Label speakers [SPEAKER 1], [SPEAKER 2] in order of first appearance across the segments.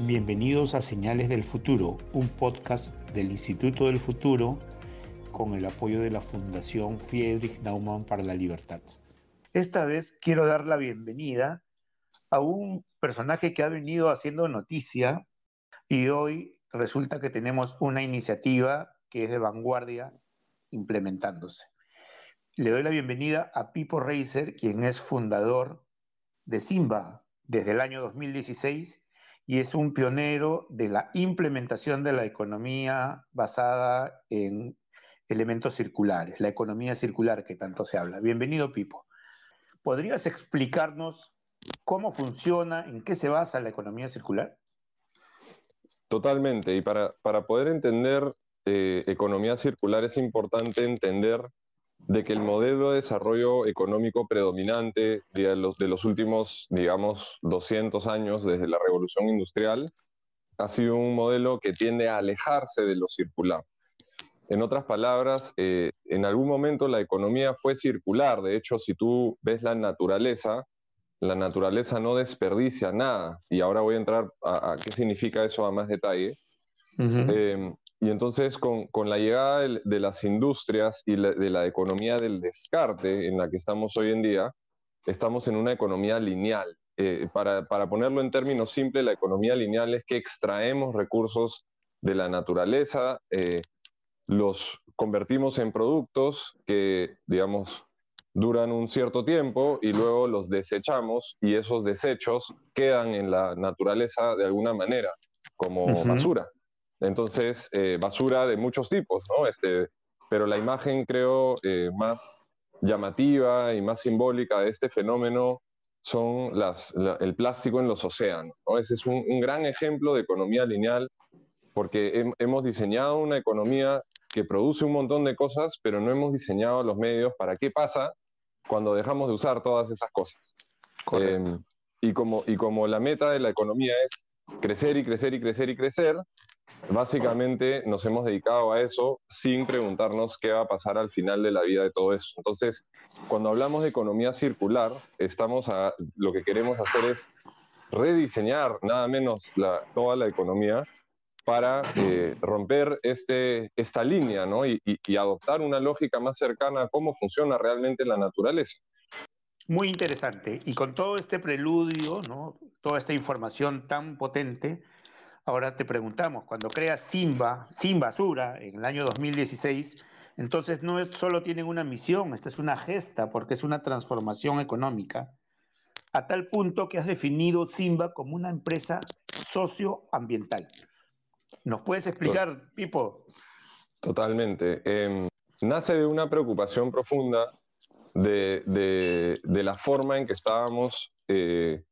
[SPEAKER 1] Bienvenidos a Señales del Futuro, un podcast del Instituto del Futuro con el apoyo de la Fundación Friedrich Naumann para la Libertad. Esta vez quiero dar la bienvenida a un personaje que ha venido haciendo noticia y hoy resulta que tenemos una iniciativa que es de vanguardia implementándose. Le doy la bienvenida a Pipo Reiser, quien es fundador de Simba desde el año 2016 y es un pionero de la implementación de la economía basada en elementos circulares, la economía circular que tanto se habla. Bienvenido, Pipo. ¿Podrías explicarnos cómo funciona, en qué se basa la economía circular?
[SPEAKER 2] Totalmente, y para, para poder entender eh, economía circular es importante entender de que el modelo de desarrollo económico predominante de los, de los últimos, digamos, 200 años desde la revolución industrial ha sido un modelo que tiende a alejarse de lo circular. En otras palabras, eh, en algún momento la economía fue circular. De hecho, si tú ves la naturaleza, la naturaleza no desperdicia nada. Y ahora voy a entrar a, qué significa eso a más detalle. Y entonces con, con la llegada de, las industrias y de la economía del descarte en la que estamos hoy en día, estamos en una economía lineal. Eh, para, para, ponerlo en términos simples, la economía lineal es que extraemos recursos de la naturaleza, eh, los convertimos en productos que, digamos, duran un cierto tiempo y luego los desechamos y esos desechos quedan en la naturaleza de alguna manera, como basura. Entonces, eh, basura de muchos tipos, ¿no? Este, pero la imagen creo eh, más llamativa y más simbólica de este fenómeno son las, el plástico en los océanos. ¿no? Ese es un, gran ejemplo de economía lineal porque hemos diseñado una economía que produce un montón de cosas, pero no hemos diseñado los medios para qué pasa cuando dejamos de usar todas esas cosas. Eh, y, como, y como la meta de la economía es crecer y crecer y crecer y crecer, básicamente nos hemos dedicado a eso sin preguntarnos qué va a pasar al final de la vida de todo eso. Entonces, cuando hablamos de economía circular, estamos a, lo que queremos hacer es rediseñar nada menos toda la economía para eh, romper este, esta línea y, y adoptar una lógica más cercana a cómo funciona realmente la naturaleza.
[SPEAKER 1] Muy interesante. Y con todo este preludio, ¿no? toda esta información tan potente, Ahora te preguntamos, cuando creas Simba, Sin Basura, en el año 2016, entonces no solo tienen una misión, esta es una gesta, porque es una transformación económica, a tal punto que has definido Simba como una empresa socioambiental. ¿Nos puedes explicar, Pipo?
[SPEAKER 2] Totalmente. Em, nace de una preocupación profunda de, la forma en que estábamos eh,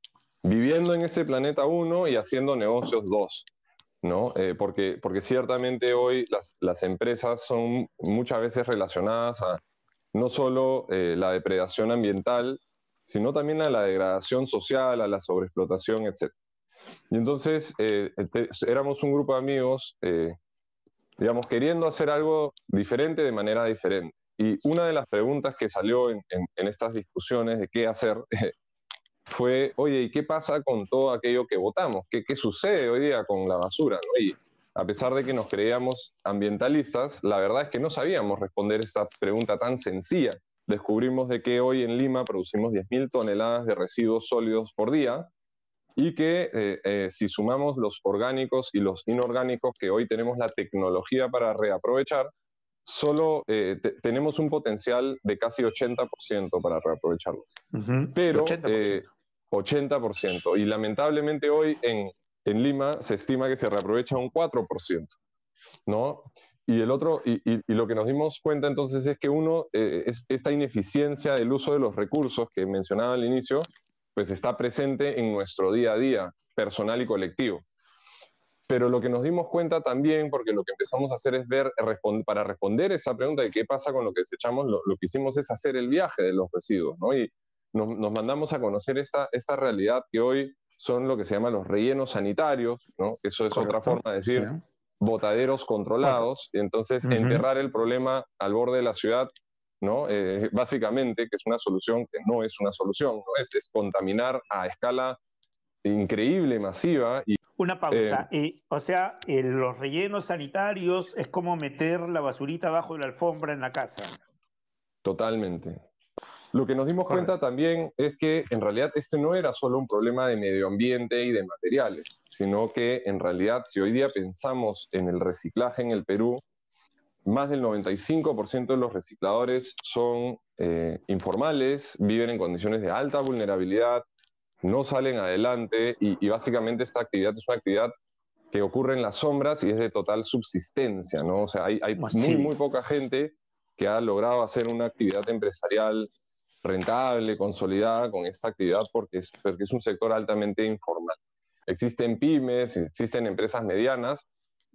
[SPEAKER 2] viviendo en ese planeta 1 y haciendo negocios 2. ¿no? Eh, porque, porque ciertamente hoy las, las, empresas son muchas veces relacionadas a no solo eh, la depredación ambiental, sino también a la degradación social, a la sobreexplotación, etc. Y entonces eh, éramos un grupo de amigos, digamos, queriendo hacer algo diferente de manera diferente. Y una de las preguntas que salió en, en, en estas discusiones de qué hacer fue, oye, ¿y qué pasa con todo aquello que votamos? ¿Qué, qué sucede hoy día con la basura? Y a pesar de que nos creíamos ambientalistas, la verdad es que no sabíamos responder esta pregunta tan sencilla. Descubrimos de que hoy en Lima producimos 10.000 toneladas de residuos sólidos por día y que eh, eh, si sumamos los orgánicos y los inorgánicos que hoy tenemos la tecnología para reaprovechar, solo eh, tenemos un potencial de casi 80% para reaprovecharlos. Pero 80%. Y lamentablemente hoy en, en, Lima se estima que se reaprovecha un 4%. ¿no? Y, el otro, y, y, lo que nos dimos cuenta entonces es que uno, eh, es, esta ineficiencia del uso de los recursos que mencionaba al inicio, pues está presente en nuestro día a día, personal y colectivo. Pero lo que nos dimos cuenta también, porque lo que empezamos a hacer es ver, para responder esa pregunta de qué pasa con lo que desechamos, lo, lo que hicimos es hacer el viaje de los residuos, ¿no? Y, nos, mandamos a conocer esta, esta realidad que hoy son lo que se llama los rellenos sanitarios, ¿no? Eso es otra forma de decir botaderos controlados, entonces enterrar el problema al borde de la ciudad, ¿no? Eh, básicamente, que es una solución que no es una solución, ¿no? es, es contaminar a escala increíble, masiva, y
[SPEAKER 1] Una pausa. Eh, o sea, los rellenos sanitarios es como meter la basurita abajo de la alfombra en la casa.
[SPEAKER 2] Totalmente. Lo que nos dimos cuenta también es que en realidad este no era solo un problema de medio ambiente y de materiales, sino que en realidad si hoy día pensamos en el reciclaje en el Perú, más del 95% de los recicladores son eh, informales, viven en condiciones de alta vulnerabilidad, no salen adelante y, básicamente esta actividad es una actividad que ocurre en las sombras y es de total subsistencia, ¿no? O sea, hay, hay muy, muy poca gente que ha logrado hacer una actividad empresarial rentable, consolidada con esta actividad porque es, porque es un sector altamente informal. Existen pymes, existen empresas medianas,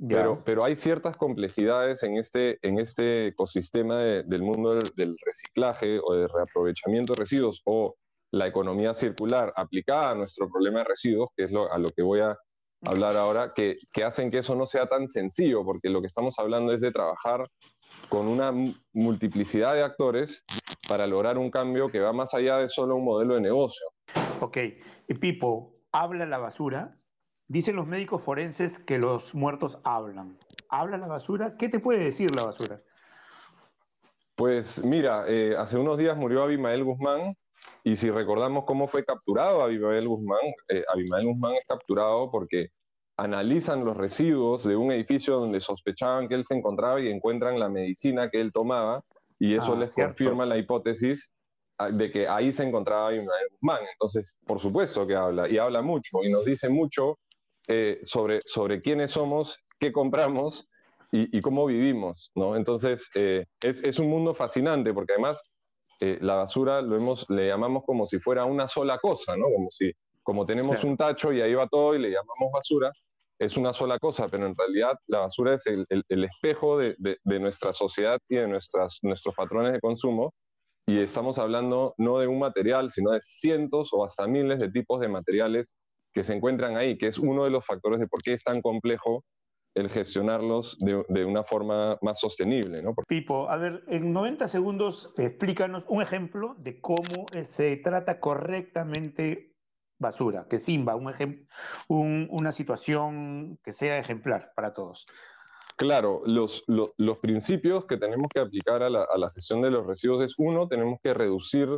[SPEAKER 2] pero, pero, hay ciertas complejidades en este, en este ecosistema del mundo del, reciclaje o de reaprovechamiento de residuos o la economía circular aplicada a nuestro problema de residuos, que es lo, a lo que voy a hablar ahora, que, que, hacen que eso no sea tan sencillo, porque lo que estamos hablando es de trabajar con una multiplicidad de actores para lograr un cambio que va más allá de solo un modelo de negocio.
[SPEAKER 1] Ok, y Pipo, habla la basura. Dicen los médicos forenses que los muertos hablan. ¿Habla la basura? ¿Qué te puede decir la basura?
[SPEAKER 2] Pues mira, eh, hace unos días murió Abimael Guzmán y si recordamos cómo fue capturado Abimael Guzmán, eh, Abimael Guzmán es capturado porque analizan los residuos de un edificio donde sospechaban que él se encontraba y encuentran la medicina que él tomaba y eso ah, les confirma la hipótesis ah, de que ahí se encontraba Abimael Guzmán. Entonces, por supuesto que habla y habla mucho y nos dice mucho eh, sobre, sobre quiénes somos, qué compramos y, cómo vivimos, ¿no? Entonces, eh, es, es, un mundo fascinante porque además eh, la basura lo hemos, le llamamos como si fuera una sola cosa, ¿no? Como si, como tenemos un tacho y ahí va todo y le llamamos basura, es una sola cosa, pero en realidad la basura es el, espejo de, de, de, nuestra sociedad y de nuestras, nuestros patrones de consumo. Y estamos hablando no de un material, sino de cientos o hasta miles de tipos de materiales que se encuentran ahí, que es uno de los factores de por qué es tan complejo el gestionarlos de, de una forma más sostenible. ¿no?
[SPEAKER 1] Pipo, a ver, en 90 segundos explícanos un ejemplo de cómo se trata correctamente basura, que Simba, un un, una situación que sea ejemplar para todos.
[SPEAKER 2] Claro, los, los, los principios que tenemos que aplicar a la, a la, gestión de los residuos es, uno, tenemos que reducir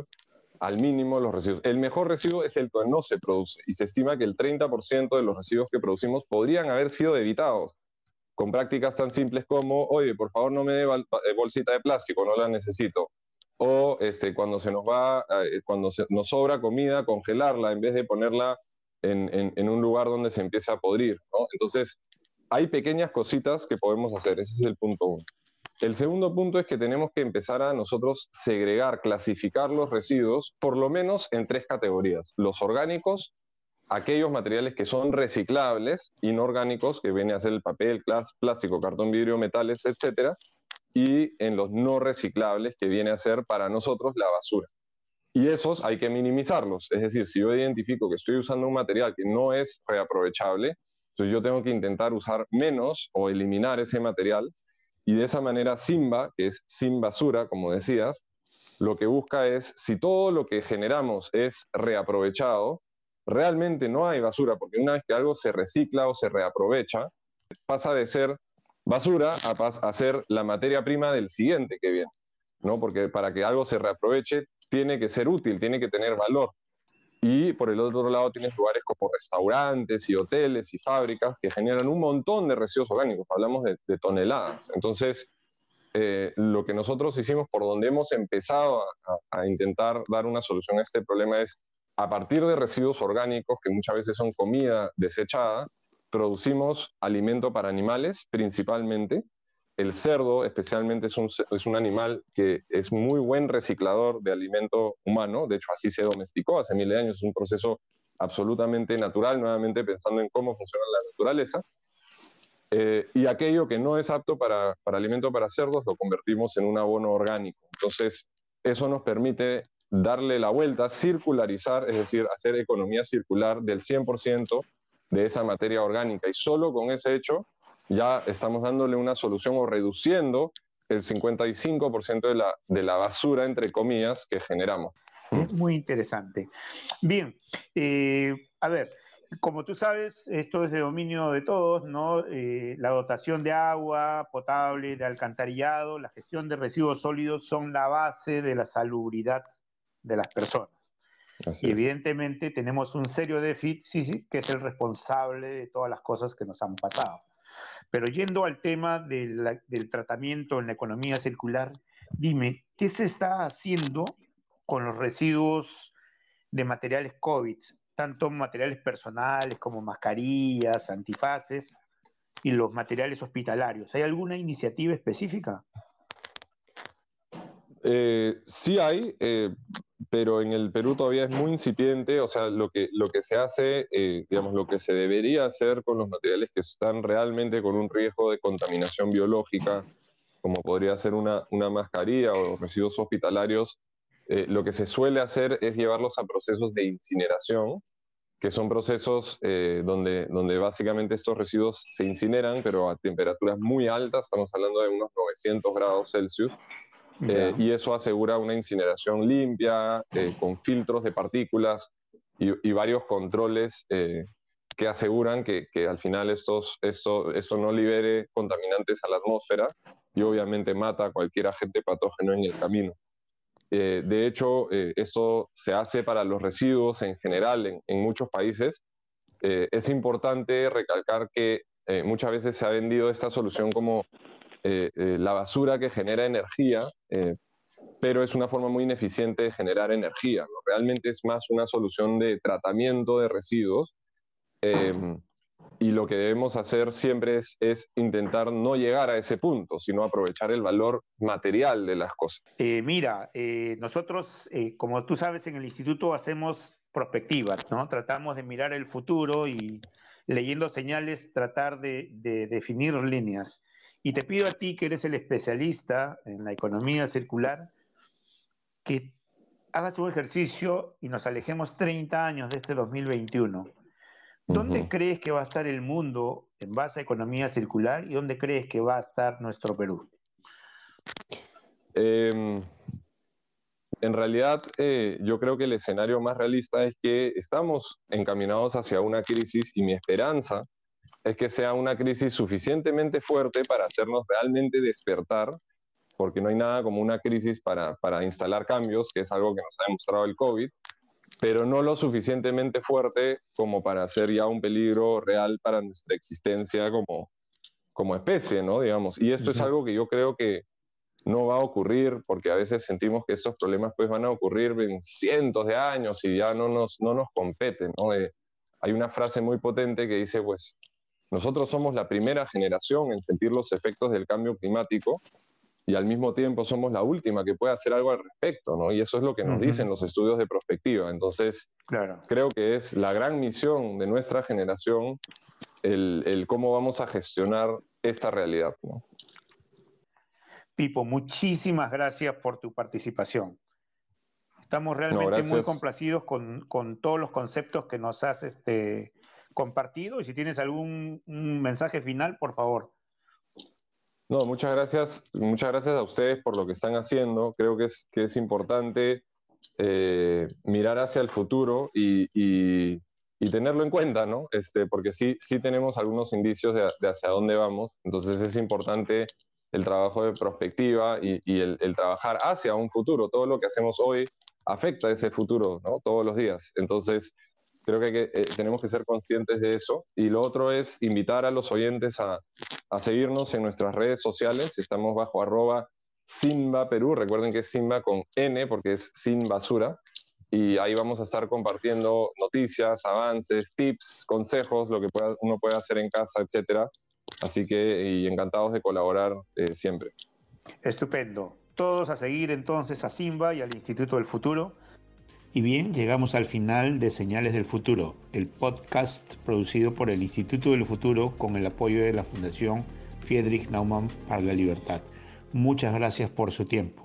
[SPEAKER 2] al mínimo los residuos. El mejor residuo es el que no se produce y se estima que el 30% de los residuos que producimos podrían haber sido evitados con prácticas tan simples como, oye, por favor no me dé eh, bolsita de plástico, no la necesito. O este, cuando se nos va, eh, cuando nos sobra comida, congelarla en vez de ponerla en, en, un lugar donde se empiece a podrir. Entonces, hay pequeñas cositas que podemos hacer, ese es el punto uno. El segundo punto es que tenemos que empezar a nosotros segregar, clasificar los residuos, por lo menos en tres categorías. Los orgánicos, aquellos materiales que son reciclables, inorgánicos, que viene a ser el papel, plástico, cartón, vidrio, metales, etc. Y en los no reciclables, que viene a ser para nosotros la basura. Y esos hay que minimizarlos. Es decir, si yo identifico que estoy usando un material que no es reaprovechable, entonces yo tengo que intentar usar menos o eliminar ese material y de esa manera Simba, que es sin basura, como decías, lo que busca es, si todo lo que generamos es reaprovechado, realmente no hay basura, porque una vez que algo se recicla o se reaprovecha, pasa de ser basura a, a ser la materia prima del siguiente que viene, ¿no? Porque para que algo se reaproveche, tiene que ser útil, tiene que tener valor. Y por el otro lado tienes lugares como restaurantes y hoteles y fábricas que generan un montón de residuos orgánicos, hablamos de, toneladas. Entonces, eh, lo que nosotros hicimos por donde hemos empezado a, intentar dar una solución a este problema es, a partir de residuos orgánicos, que muchas veces son comida desechada, producimos alimento para animales principalmente, el cerdo especialmente es un, es un, animal que es muy buen reciclador de alimento humano, de hecho así se domesticó hace miles de años, es un proceso absolutamente natural, nuevamente pensando en cómo funciona la naturaleza. Eh, y aquello que no es apto para, para alimento para cerdos lo convertimos en un abono orgánico. Entonces, eso nos permite darle la vuelta, circularizar, es decir, hacer economía circular del 100% de esa materia orgánica. Y solo con ese hecho ya estamos dándole una solución o reduciendo el 55% de la, de la basura, entre comillas, que generamos.
[SPEAKER 1] Muy interesante. Bien, eh, a ver, como tú sabes, esto es de dominio de todos, ¿no? Eh, la dotación de agua potable, de alcantarillado, la gestión de residuos sólidos son la base de la salubridad de las personas. Y evidentemente tenemos un serio déficit que es el responsable de todas las cosas que nos han pasado. Pero yendo al tema del tratamiento en la economía circular, dime, ¿qué se está haciendo con los residuos de materiales COVID? tanto materiales personales como mascarillas, antifaces y los materiales hospitalarios. ¿Hay alguna iniciativa específica?
[SPEAKER 2] Eh, sí hay, eh, pero en el Perú todavía es muy incipiente, o sea, lo que, lo que se hace, eh, digamos, lo que se debería hacer con los materiales que están realmente con un riesgo de contaminación biológica, como podría ser una, una mascarilla o residuos hospitalarios, eh, lo que se suele hacer es llevarlos a procesos de incineración, que son procesos eh, donde, donde básicamente estos residuos se incineran, pero a temperaturas muy altas, estamos hablando de unos 900 grados Celsius, eh, y eso asegura una incineración limpia, con filtros de partículas y, varios controles que aseguran que, al final esto, no libere contaminantes a la atmósfera y obviamente mata a cualquier agente patógeno en el camino. Eh, de hecho, eh, esto se hace para los residuos en general en, muchos países. Eh, es importante recalcar que muchas veces se ha vendido esta solución como la basura que genera energía, pero es una forma muy ineficiente de generar energía. Realmente es más una solución de tratamiento de residuos y lo que debemos hacer siempre es, intentar no llegar a ese punto, sino aprovechar el valor material de las cosas.
[SPEAKER 1] Eh, mira, eh, nosotros, eh, como tú sabes, en el instituto hacemos prospectivas, ¿no? Tratamos de mirar el futuro y leyendo señales tratar de, de definir líneas. Y te pido a ti, que eres el especialista en la economía circular, que hagas un ejercicio y nos alejemos 30 años de este 2021 ¿Dónde crees que va a estar el mundo en base a economía circular y dónde crees que va a estar nuestro Perú?
[SPEAKER 2] Em, en realidad, eh, yo creo que el escenario más realista es que estamos encaminados hacia una crisis y mi esperanza es que sea una crisis suficientemente fuerte para hacernos realmente despertar, porque no hay nada como una crisis para, para instalar cambios, que es algo que nos ha demostrado el COVID, pero no lo suficientemente fuerte como para ser ya un peligro real para nuestra existencia como, como especie, ¿no? Digamos. Y esto es algo que yo creo que no va a ocurrir porque a veces sentimos que estos problemas pues van a ocurrir en cientos de años y ya no nos, no nos competen, ¿no? Eh, hay una frase muy potente que dice, pues, nosotros somos la primera generación en sentir los efectos del cambio climático y al mismo tiempo somos la última que puede hacer algo al respecto, ¿no? Y eso es lo que nos dicen los estudios de prospectiva. Entonces, claro. creo que es la gran misión de nuestra generación el, cómo vamos a gestionar esta realidad, ¿no?
[SPEAKER 1] Tipo, muchísimas gracias por tu participación. Estamos realmente muy complacidos con, con, todos los conceptos que nos has este, compartido y si tienes algún mensaje final, por favor.
[SPEAKER 2] No, muchas gracias, muchas gracias a ustedes por lo que están haciendo. Creo que es, que es importante eh, mirar hacia el futuro y, y, tenerlo en cuenta, ¿no? Este, porque sí, sí tenemos algunos indicios de, hacia dónde vamos, entonces es importante el trabajo de prospectiva y, y el, el, trabajar hacia un futuro. Todo lo que hacemos hoy afecta ese futuro, ¿no? Todos los días. Entonces, creo que, eh, tenemos que ser conscientes de eso. Y lo otro es invitar a los oyentes a, a seguirnos en nuestras redes sociales. Estamos bajo arroba Simba Perú. Recuerden que es Simba con N porque es sin basura. Y ahí vamos a estar compartiendo noticias, avances, tips, consejos, lo que pueda, uno puede hacer en casa, etcétera. Así que y encantados de colaborar eh, siempre.
[SPEAKER 1] Estupendo. Todos a seguir entonces a Simba y al Instituto del Futuro. Y bien, llegamos al final de Señales del Futuro, el podcast producido por el Instituto del Futuro con el apoyo de la Fundación Friedrich Naumann para la Libertad. Muchas gracias por su tiempo.